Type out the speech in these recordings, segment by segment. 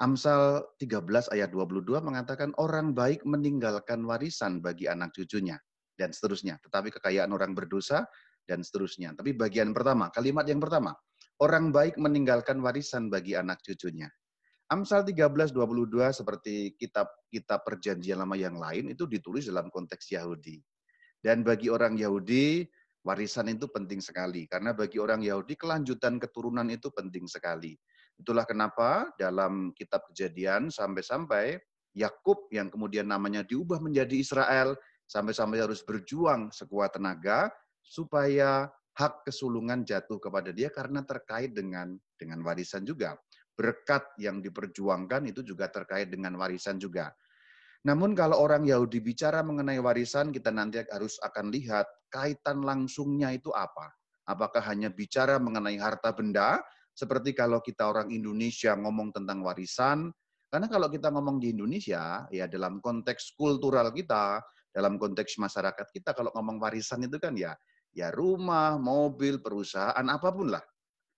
Amsal 13 ayat 22 mengatakan orang baik meninggalkan warisan bagi anak cucunya dan seterusnya. Tetapi kekayaan orang berdosa dan seterusnya. Tapi bagian pertama, kalimat yang pertama, orang baik meninggalkan warisan bagi anak cucunya. Amsal 13 22 seperti kitab-kitab perjanjian lama yang lain itu ditulis dalam konteks Yahudi. Dan bagi orang Yahudi, warisan itu penting sekali karena bagi orang Yahudi kelanjutan keturunan itu penting sekali. Itulah kenapa dalam kitab kejadian sampai-sampai Yakub yang kemudian namanya diubah menjadi Israel, sampai-sampai harus berjuang sekuat tenaga supaya hak kesulungan jatuh kepada dia karena terkait dengan dengan warisan juga. Berkat yang diperjuangkan itu juga terkait dengan warisan juga. Namun kalau orang Yahudi bicara mengenai warisan, kita nanti harus akan lihat kaitan langsungnya itu apa. Apakah hanya bicara mengenai harta benda seperti kalau kita orang Indonesia ngomong tentang warisan, karena kalau kita ngomong di Indonesia, ya dalam konteks kultural kita, dalam konteks masyarakat kita, kalau ngomong warisan itu kan ya, ya rumah, mobil, perusahaan, apa pun lah.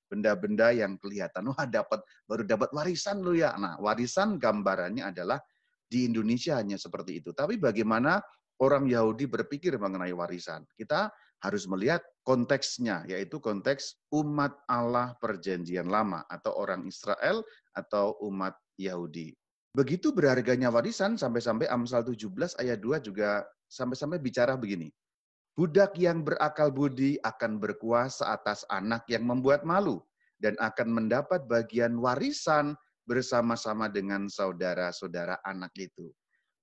Benda-benda yang kelihatan, wah dapat baru dapat warisan lo ya. Nah, warisan gambarannya adalah di Indonesia hanya seperti itu. Tapi bagaimana orang Yahudi berpikir mengenai warisan? Kita harus melihat konteksnya, yaitu konteks umat Allah perjanjian lama, atau orang Israel, atau umat Yahudi. Begitu berharganya warisan, sampai-sampai Amsal 17 ayat 2 juga sampai-sampai bicara begini. Budak yang berakal budi akan berkuasa atas anak yang membuat malu, dan akan mendapat bagian warisan bersama-sama dengan saudara-saudara anak itu.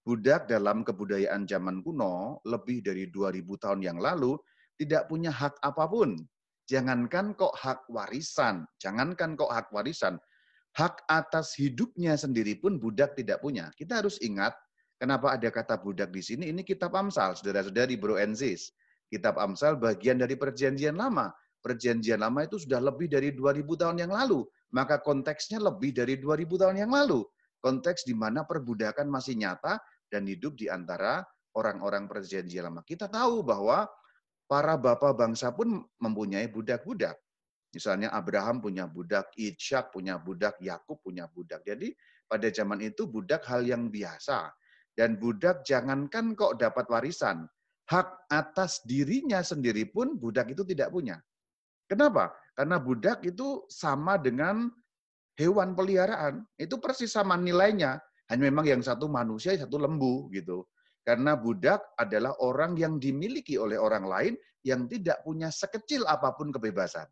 Budak dalam kebudayaan zaman kuno, lebih dari 2000 tahun yang lalu, tidak punya hak apa pun. Jangankan kok hak warisan, jangankan kok hak warisan, hak atas hidupnya sendiri pun budak tidak punya. Kita harus ingat kenapa ada kata budak di sini. Ini kitab Amsal, saudara-saudari bro and sis. Kitab Amsal bagian dari perjanjian lama. Perjanjian lama itu sudah lebih dari 2000 tahun yang lalu. Maka konteksnya lebih dari 2000 tahun yang lalu. Konteks di mana perbudakan masih nyata dan hidup di antara orang-orang perjanjian lama. Kita tahu bahwa para bapak bangsa pun mempunyai budak-budak. Misalnya Abraham punya budak, Ishak punya budak, Yakub punya budak. Jadi pada zaman itu budak hal yang biasa. Dan budak jangankan kok dapat warisan, hak atas dirinya sendiri pun budak itu tidak punya. Kenapa? Karena budak itu sama dengan hewan peliharaan. Itu persis sama nilainya. Hanya memang yang satu manusia, satu lembu gitu. Karena budak adalah orang yang dimiliki oleh orang lain yang tidak punya sekecil apa pun kebebasan.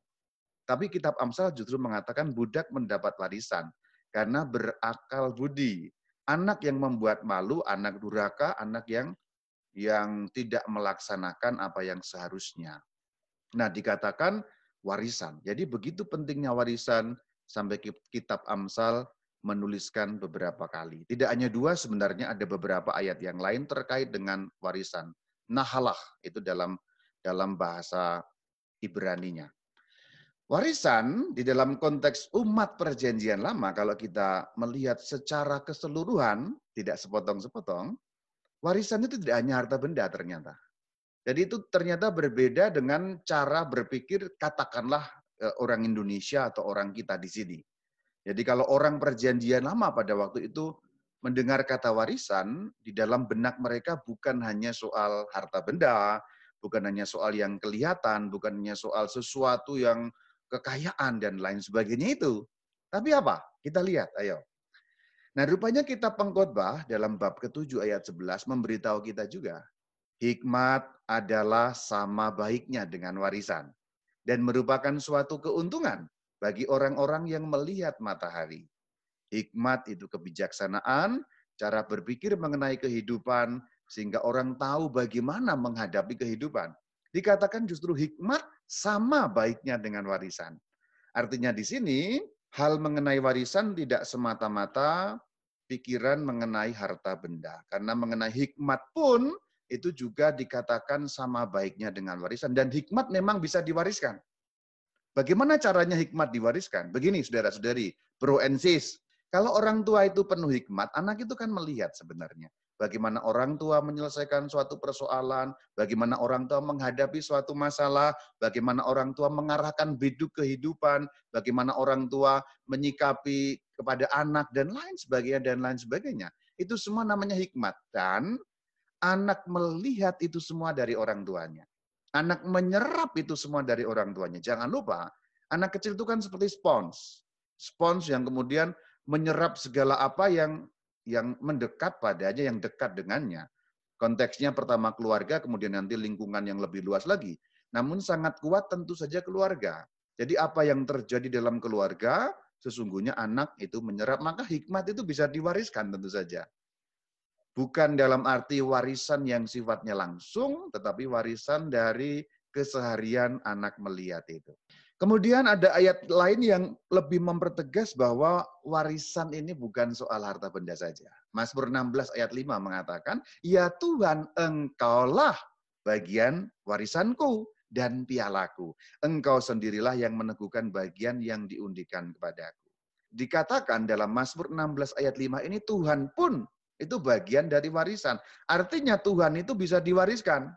Tapi kitab Amsal justru mengatakan budak mendapat warisan karena berakal budi. Anak yang membuat malu, anak duraka, anak yang yang tidak melaksanakan apa yang seharusnya. Nah, dikatakan warisan. Jadi begitu pentingnya warisan sampai kitab Amsal menuliskan beberapa kali. Tidak hanya dua, sebenarnya ada beberapa ayat yang lain terkait dengan warisan. Nahalah itu dalam dalam bahasa Ibraninya. Warisan di dalam konteks umat perjanjian lama, kalau kita melihat secara keseluruhan, tidak sepotong-sepotong, warisan itu tidak hanya harta benda ternyata. Jadi itu ternyata berbeda dengan cara berpikir katakanlah eh, orang Indonesia atau orang kita di sini. Jadi kalau orang perjanjian lama pada waktu itu mendengar kata warisan, di dalam benak mereka bukan hanya soal harta benda, bukan hanya soal yang kelihatan, bukan hanya soal sesuatu yang kekayaan dan lain sebagainya itu. Tapi apa? Kita lihat, ayo. Nah, rupanya kita pengkhotbah dalam bab ke-7 ayat 11 memberitahu kita juga, hikmat adalah sama baiknya dengan warisan dan merupakan suatu keuntungan bagi orang-orang yang melihat matahari. Hikmat itu kebijaksanaan, cara berpikir mengenai kehidupan, sehingga orang tahu bagaimana menghadapi kehidupan. Dikatakan justru hikmat sama baiknya dengan warisan. Artinya di sini, hal mengenai warisan tidak semata-mata pikiran mengenai harta benda. Karena mengenai hikmat pun, itu juga dikatakan sama baiknya dengan warisan. Dan hikmat memang bisa diwariskan. Bagaimana caranya hikmat diwariskan? Begini saudara-saudari, pro and sis. Kalau orang tua itu penuh hikmat, anak itu kan melihat sebenarnya. Bagaimana orang tua menyelesaikan suatu persoalan, bagaimana orang tua menghadapi suatu masalah, bagaimana orang tua mengarahkan biduk kehidupan, bagaimana orang tua menyikapi kepada anak dan lain sebagainya dan lain sebagainya. Itu semua namanya hikmat dan anak melihat itu semua dari orang tuanya. Anak menyerap itu semua dari orang tuanya. Jangan lupa, anak kecil itu kan seperti spons. Spons yang kemudian menyerap segala apa yang yang mendekat padanya, yang dekat dengannya. Konteksnya pertama keluarga, kemudian nanti lingkungan yang lebih luas lagi. Namun sangat kuat tentu saja keluarga. Jadi apa yang terjadi dalam keluarga, sesungguhnya anak itu menyerap, maka hikmat itu bisa diwariskan tentu saja. Bukan dalam arti warisan yang sifatnya langsung, tetapi warisan dari keseharian anak melihat itu. Kemudian ada ayat lain yang lebih mempertegas bahwa warisan ini bukan soal harta benda saja. Mazmur 16 ayat 5 mengatakan, Ya Tuhan, engkaulah bagian warisanku dan pialaku. Engkau sendirilah yang meneguhkan bagian yang diundikan kepadaku. Dikatakan dalam Mazmur 16 ayat 5 ini Tuhan pun itu bagian dari warisan. Artinya Tuhan itu bisa diwariskan.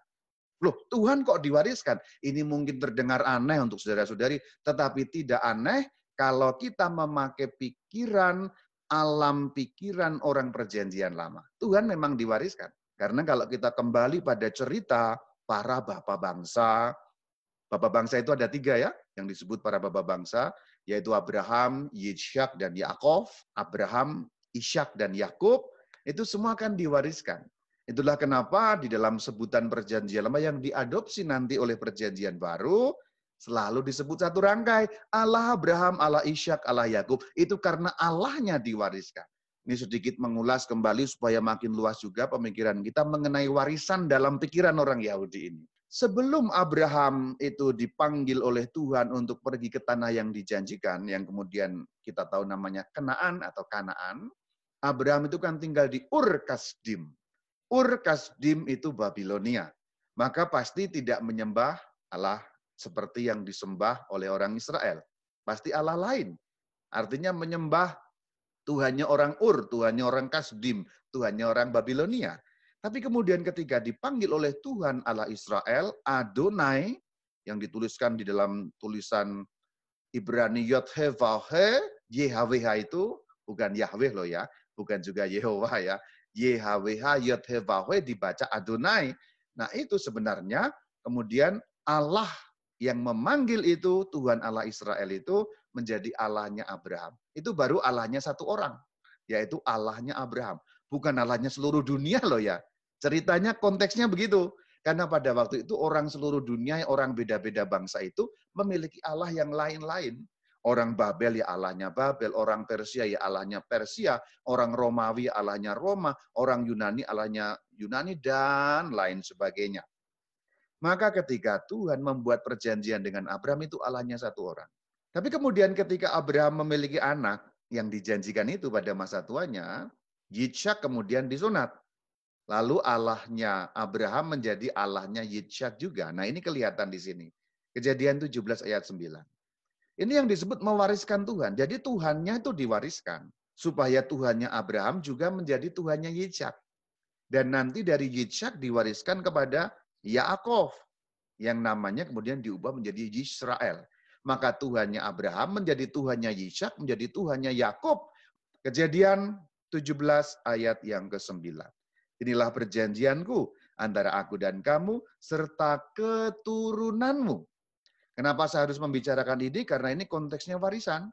Loh, Tuhan kok diwariskan? Ini mungkin terdengar aneh untuk saudara-saudari, tetapi tidak aneh kalau kita memakai pikiran, alam pikiran orang perjanjian lama. Tuhan memang diwariskan. Karena kalau kita kembali pada cerita para bapak bangsa. Bapak bangsa itu ada tiga ya, yang disebut para bapak bangsa, yaitu Abraham, Yitzhak, dan Yakov. Abraham, Ishak, dan Yakub itu semua akan diwariskan. Itulah kenapa di dalam sebutan perjanjian lama yang diadopsi nanti oleh perjanjian baru, selalu disebut satu rangkai. Allah Abraham, Allah Ishak, Allah Yakub. Itu karena Allahnya diwariskan. Ini sedikit mengulas kembali supaya makin luas juga pemikiran kita mengenai warisan dalam pikiran orang Yahudi ini. Sebelum Abraham itu dipanggil oleh Tuhan untuk pergi ke tanah yang dijanjikan, yang kemudian kita tahu namanya Kenaan atau Kanaan, Abraham itu kan tinggal di Ur Kasdim. Ur Kasdim itu Babilonia. Maka pasti tidak menyembah Allah seperti yang disembah oleh orang Israel. Pasti Allah lain. Artinya menyembah Tuhannya orang Ur, Tuhannya orang Kasdim, Tuhannya orang Babilonia. Tapi kemudian ketika dipanggil oleh Tuhan Allah Israel, Adonai, yang dituliskan di dalam tulisan Ibrani Yodhevahe, YHWH itu, bukan Yahweh loh ya, bukan juga Yehova ya, YHWH Yodhevahe dibaca Adonai. Nah itu sebenarnya kemudian Allah yang memanggil itu, Tuhan Allah Israel itu, menjadi Allahnya Abraham. Itu baru Allahnya satu orang, yaitu Allahnya Abraham. Bukan Allahnya seluruh dunia loh ya. Ceritanya konteksnya begitu. Karena pada waktu itu orang seluruh dunia, orang beda-beda bangsa itu memiliki Allah yang lain-lain. Orang Babel ya Allahnya Babel, orang Persia ya Allahnya Persia, orang Romawi ya Allahnya Roma, orang Yunani Allahnya Yunani, dan lain sebagainya. Maka ketika Tuhan membuat perjanjian dengan Abraham itu Allahnya satu orang. Tapi kemudian ketika Abraham memiliki anak yang dijanjikan itu pada masa tuanya, Yitzhak kemudian disunat. Lalu Allahnya Abraham menjadi Allahnya Yitzhak juga. Nah ini kelihatan di sini. Kejadian 17 ayat 9. Ini yang disebut mewariskan Tuhan. Jadi Tuhannya itu diwariskan. Supaya Tuhannya Abraham juga menjadi Tuhannya Yitzhak. Dan nanti dari Yitzhak diwariskan kepada Yaakov. Yang namanya kemudian diubah menjadi Israel maka Tuhannya Abraham menjadi Tuhannya Yishak, menjadi Tuhannya Yakub. Kejadian 17 ayat yang ke-9. Inilah perjanjianku antara aku dan kamu serta keturunanmu. Kenapa saya harus membicarakan ini? Karena ini konteksnya warisan.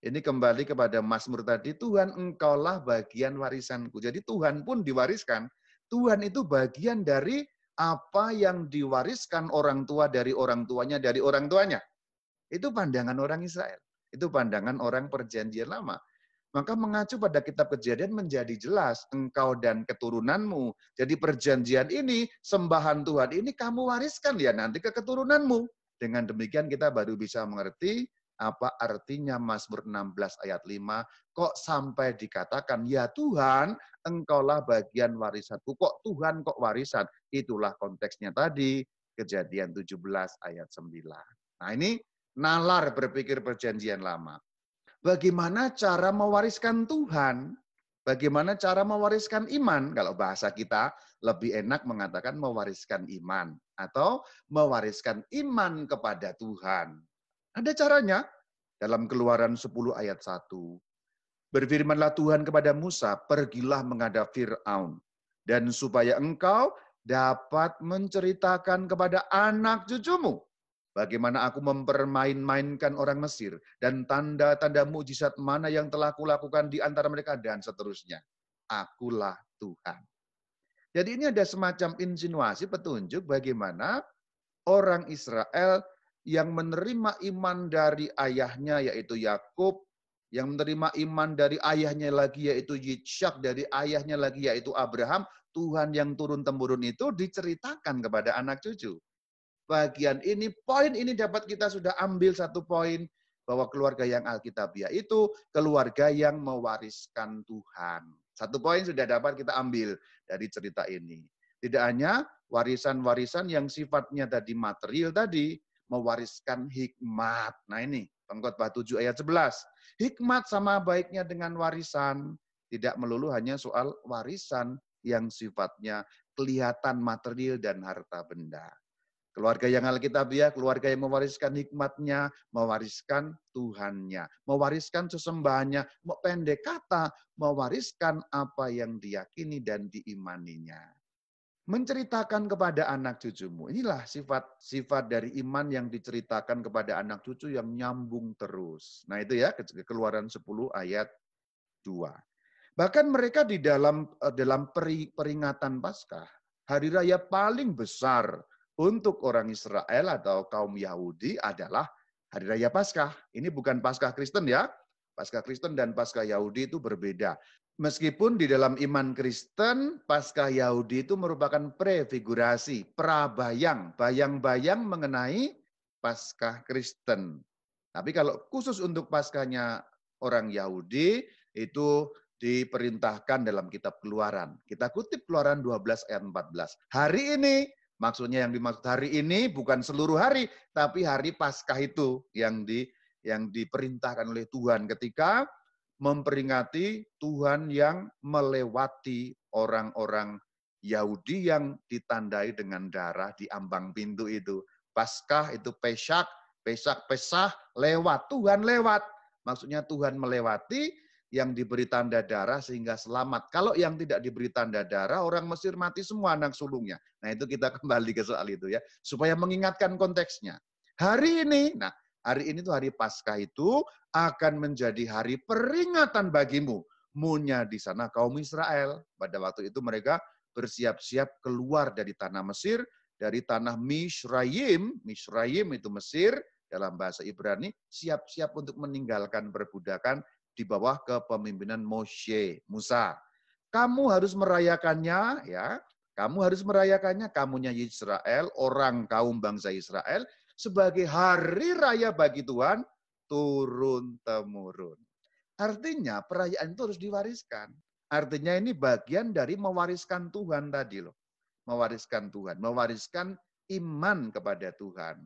Ini kembali kepada Mazmur tadi, Tuhan engkaulah bagian warisanku. Jadi Tuhan pun diwariskan. Tuhan itu bagian dari apa yang diwariskan orang tua dari orang tuanya dari orang tuanya. Itu pandangan orang Israel. Itu pandangan orang perjanjian lama. Maka mengacu pada kitab kejadian menjadi jelas, engkau dan keturunanmu. Jadi perjanjian ini, sembahan Tuhan ini kamu wariskan ya nanti ke keturunanmu. Dengan demikian kita baru bisa mengerti apa artinya Mazmur 16 ayat 5. Kok sampai dikatakan, ya Tuhan, engkaulah bagian warisanku. Kok Tuhan kok warisan? Itulah konteksnya tadi, kejadian 17 ayat 9. Nah ini nalar berpikir perjanjian lama. Bagaimana cara mewariskan Tuhan? Bagaimana cara mewariskan iman? Kalau bahasa kita lebih enak mengatakan mewariskan iman atau mewariskan iman kepada Tuhan. Ada caranya dalam Keluaran 10 ayat 1. Berfirmanlah Tuhan kepada Musa, pergilah menghadap Fir'aun. Dan supaya engkau dapat menceritakan kepada anak cucumu bagaimana aku mempermain-mainkan orang Mesir dan tanda-tanda mujizat mana yang telah kulakukan di antara mereka dan seterusnya. Akulah Tuhan. Jadi ini ada semacam insinuasi petunjuk bagaimana orang Israel yang menerima iman dari ayahnya yaitu Yakub, yang menerima iman dari ayahnya lagi yaitu Yitzhak, dari ayahnya lagi yaitu Abraham, Tuhan yang turun temurun itu diceritakan kepada anak cucu. Bagian ini, poin ini dapat kita sudah ambil satu poin bahwa keluarga yang Alkitabiah itu keluarga yang mewariskan Tuhan. Satu poin sudah dapat kita ambil dari cerita ini. Tidak hanya warisan-warisan yang sifatnya tadi material tadi, mewariskan hikmat. Nah ini, pengkhotbah 7 ayat 11. Hikmat sama baiknya dengan warisan. Tidak melulu hanya soal warisan yang sifatnya kelihatan material dan harta benda. Keluarga yang Alkitabiah, keluarga yang mewariskan hikmatnya, mewariskan Tuhannya, mewariskan sesembahannya, pendek kata, mewariskan apa yang diyakini dan diimaninya menceritakan kepada anak cucumu. Inilah sifat-sifat dari iman yang diceritakan kepada anak cucu yang nyambung terus. Nah itu ya, keluaran 10 ayat 2. Bahkan mereka di dalam eh, dalam peringatan Paskah, hari raya paling besar untuk orang Israel atau kaum Yahudi adalah hari raya Paskah. Ini bukan Paskah Kristen ya. Paskah Kristen dan Paskah Yahudi itu berbeda. Meskipun di dalam iman Kristen, Paskah Yahudi itu merupakan prefigurasi, prabayang, bayang-bayang mengenai Paskah Kristen. Tapi kalau khusus untuk Paskahnya orang Yahudi, itu diperintahkan dalam kitab keluaran. Kita kutip keluaran 12 ayat 14. Hari ini, maksudnya yang dimaksud hari ini bukan seluruh hari, tapi hari Paskah itu yang di yang diperintahkan oleh Tuhan ketika memperingati Tuhan yang melewati orang-orang Yahudi yang ditandai dengan darah di ambang pintu itu. Paskah itu pesak, pesak, pesah, lewat. Tuhan lewat. Maksudnya Tuhan melewati yang diberi tanda darah sehingga selamat. Kalau yang tidak diberi tanda darah, orang Mesir mati semua anak sulungnya. Nah itu kita kembali ke soal itu ya. Supaya mengingatkan konteksnya. Hari ini, nah hari ini tuh hari Paskah itu akan menjadi hari peringatan bagimu. Munya di sana kaum Israel. Pada waktu itu mereka bersiap-siap keluar dari tanah Mesir, dari tanah Misraim. Misraim itu Mesir, dalam bahasa Ibrani, siap-siap untuk meninggalkan perbudakan di bawah kepemimpinan Moshe, Musa. Kamu harus merayakannya, ya. Kamu harus merayakannya, kamunya Israel, orang kaum bangsa Israel, sebagai hari raya bagi Tuhan, turun-temurun. Artinya perayaan itu harus diwariskan. Artinya ini bagian dari mewariskan Tuhan tadi loh. Mewariskan Tuhan, mewariskan iman kepada Tuhan.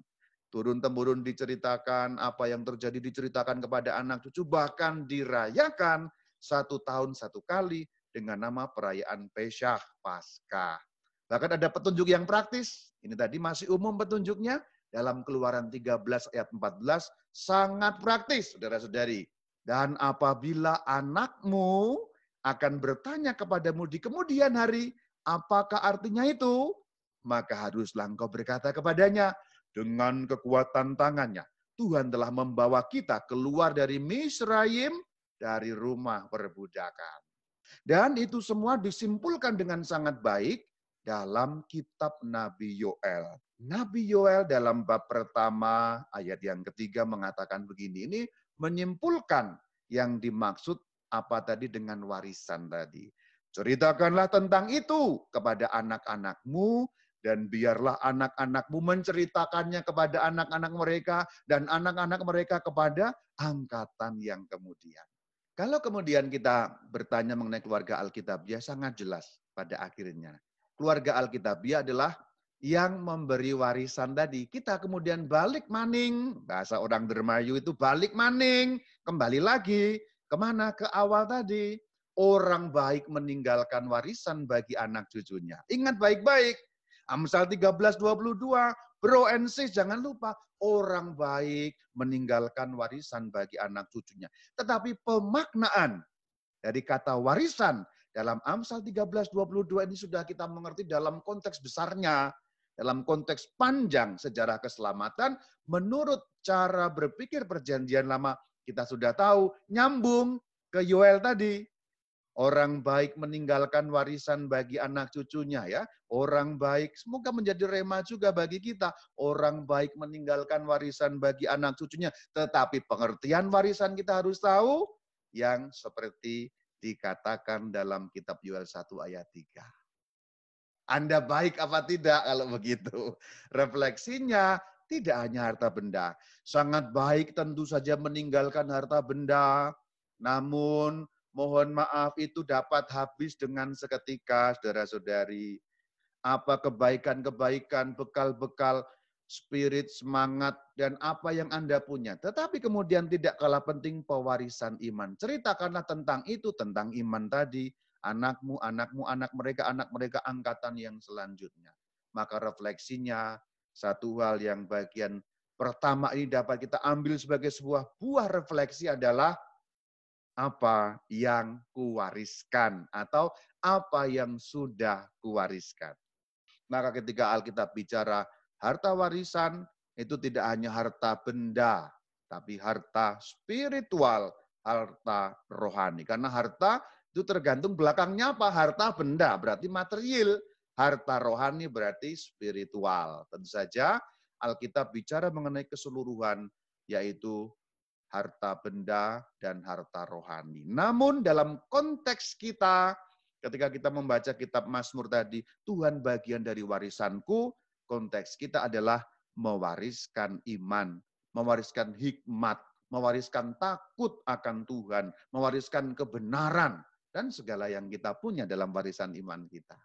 Turun-temurun diceritakan, apa yang terjadi diceritakan kepada anak cucu, bahkan dirayakan satu tahun satu kali dengan nama perayaan Pesyah Paskah. Bahkan ada petunjuk yang praktis, ini tadi masih umum petunjuknya, dalam keluaran 13 ayat 14 sangat praktis, saudara-saudari. Dan apabila anakmu akan bertanya kepadamu di kemudian hari, apakah artinya itu? Maka haruslah engkau berkata kepadanya, dengan kekuatan tangannya, Tuhan telah membawa kita keluar dari Misraim, dari rumah perbudakan. Dan itu semua disimpulkan dengan sangat baik dalam kitab Nabi Yoel. Nabi Yoel dalam bab pertama ayat yang ketiga mengatakan begini, ini menyimpulkan yang dimaksud apa tadi dengan warisan tadi. Ceritakanlah tentang itu kepada anak-anakmu dan biarlah anak-anakmu menceritakannya kepada anak-anak mereka dan anak-anak mereka kepada angkatan yang kemudian. Kalau kemudian kita bertanya mengenai keluarga Alkitab, ya sangat jelas pada akhirnya. Keluarga Alkitabiah adalah yang memberi warisan tadi. Kita kemudian balik maning, bahasa orang dermayu itu balik maning, kembali lagi. Ke mana? Ke awal tadi. Orang baik meninggalkan warisan bagi anak cucunya. Ingat baik-baik. Amsal 13, 22, bro and sis, jangan lupa. Orang baik meninggalkan warisan bagi anak cucunya. Tetapi pemaknaan Dari kata warisan dalam Amsal 13:22 ini sudah kita mengerti dalam konteks besarnya, dalam konteks panjang sejarah keselamatan menurut cara berpikir perjanjian lama kita sudah tahu nyambung ke Yoel tadi. Orang baik meninggalkan warisan bagi anak cucunya ya. Orang baik semoga menjadi rema juga bagi kita. Orang baik meninggalkan warisan bagi anak cucunya. Tetapi pengertian warisan kita harus tahu yang seperti dikatakan dalam kitab Yoel 1 ayat 3. Anda baik apa tidak kalau begitu? Refleksinya tidak hanya harta benda. Sangat baik tentu saja meninggalkan harta benda. Namun Mohon maaf itu dapat habis dengan seketika, saudara-saudari. Apa kebaikan-kebaikan, bekal-bekal, spirit, semangat, dan apa yang Anda punya. Tetapi kemudian tidak kalah penting pewarisan iman. Ceritakanlah tentang itu, tentang iman tadi. Anakmu, anakmu, anak mereka, anak mereka angkatan yang selanjutnya. Maka refleksinya, satu hal yang bagian pertama ini dapat kita ambil sebagai sebuah buah refleksi adalah apa yang kuwariskan atau apa yang sudah kuwariskan. Maka ketika Alkitab bicara harta warisan itu tidak hanya harta benda, tapi harta spiritual, harta rohani. Karena harta itu tergantung belakangnya apa? Harta benda berarti material, harta rohani berarti spiritual. Tentu saja Alkitab bicara mengenai keseluruhan yaitu harta benda, dan harta rohani. Namun dalam konteks kita, ketika kita membaca kitab Mazmur tadi, Tuhan bagian dari warisanku, konteks kita adalah mewariskan iman, mewariskan hikmat, mewariskan takut akan Tuhan, mewariskan kebenaran, dan segala yang kita punya dalam warisan iman kita.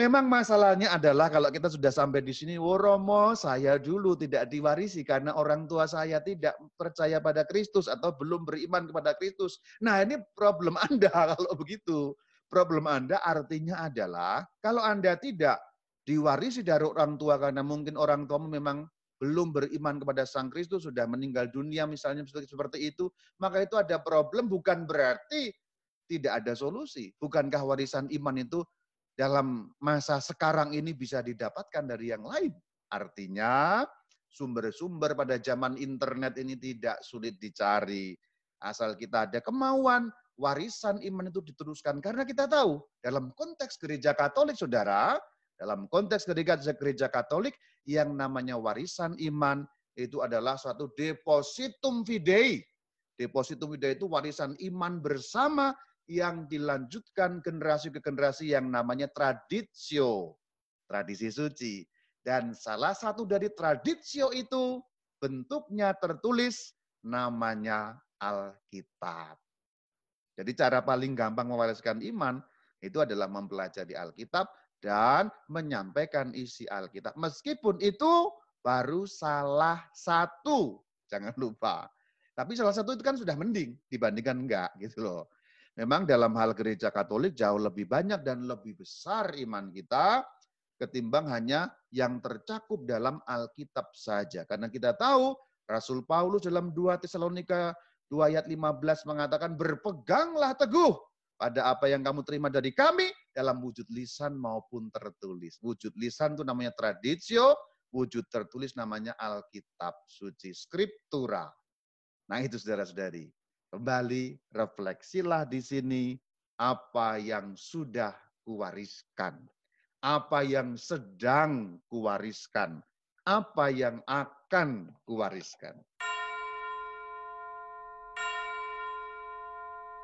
Memang masalahnya adalah kalau kita sudah sampai di sini, oh Romo, saya dulu tidak diwarisi karena orang tua saya tidak percaya pada Kristus atau belum beriman kepada Kristus. Nah ini problem Anda kalau begitu. Problem Anda artinya adalah kalau Anda tidak diwarisi dari orang tua karena mungkin orang tua memang belum beriman kepada Sang Kristus, sudah meninggal dunia misalnya seperti itu, maka itu ada problem bukan berarti tidak ada solusi. Bukankah warisan iman itu dalam masa sekarang ini bisa didapatkan dari yang lain. Artinya sumber-sumber pada zaman internet ini tidak sulit dicari. Asal kita ada kemauan, warisan iman itu diteruskan. Karena kita tahu, dalam konteks gereja katolik, saudara, dalam konteks gereja, gereja katolik, yang namanya warisan iman itu adalah suatu depositum fidei. Depositum fidei itu warisan iman bersama yang dilanjutkan generasi ke generasi yang namanya tradisio, tradisi suci. Dan salah satu dari tradisio itu bentuknya tertulis namanya Alkitab. Jadi cara paling gampang mewariskan iman itu adalah mempelajari Alkitab dan menyampaikan isi Alkitab. Meskipun itu baru salah satu, jangan lupa. Tapi salah satu itu kan sudah mending dibandingkan enggak gitu loh. Memang dalam hal gereja Katolik jauh lebih banyak dan lebih besar iman kita ketimbang hanya yang tercakup dalam Alkitab saja. Karena kita tahu Rasul Paulus dalam 2 Tesalonika 2 ayat 15 mengatakan berpeganglah teguh pada apa yang kamu terima dari kami dalam wujud lisan maupun tertulis. Wujud lisan itu namanya tradisio, wujud tertulis namanya Alkitab suci, skriptura. Nah itu saudara-saudari. Kembali refleksilah di sini apa yang sudah kuwariskan, apa yang sedang kuwariskan, apa yang akan kuwariskan.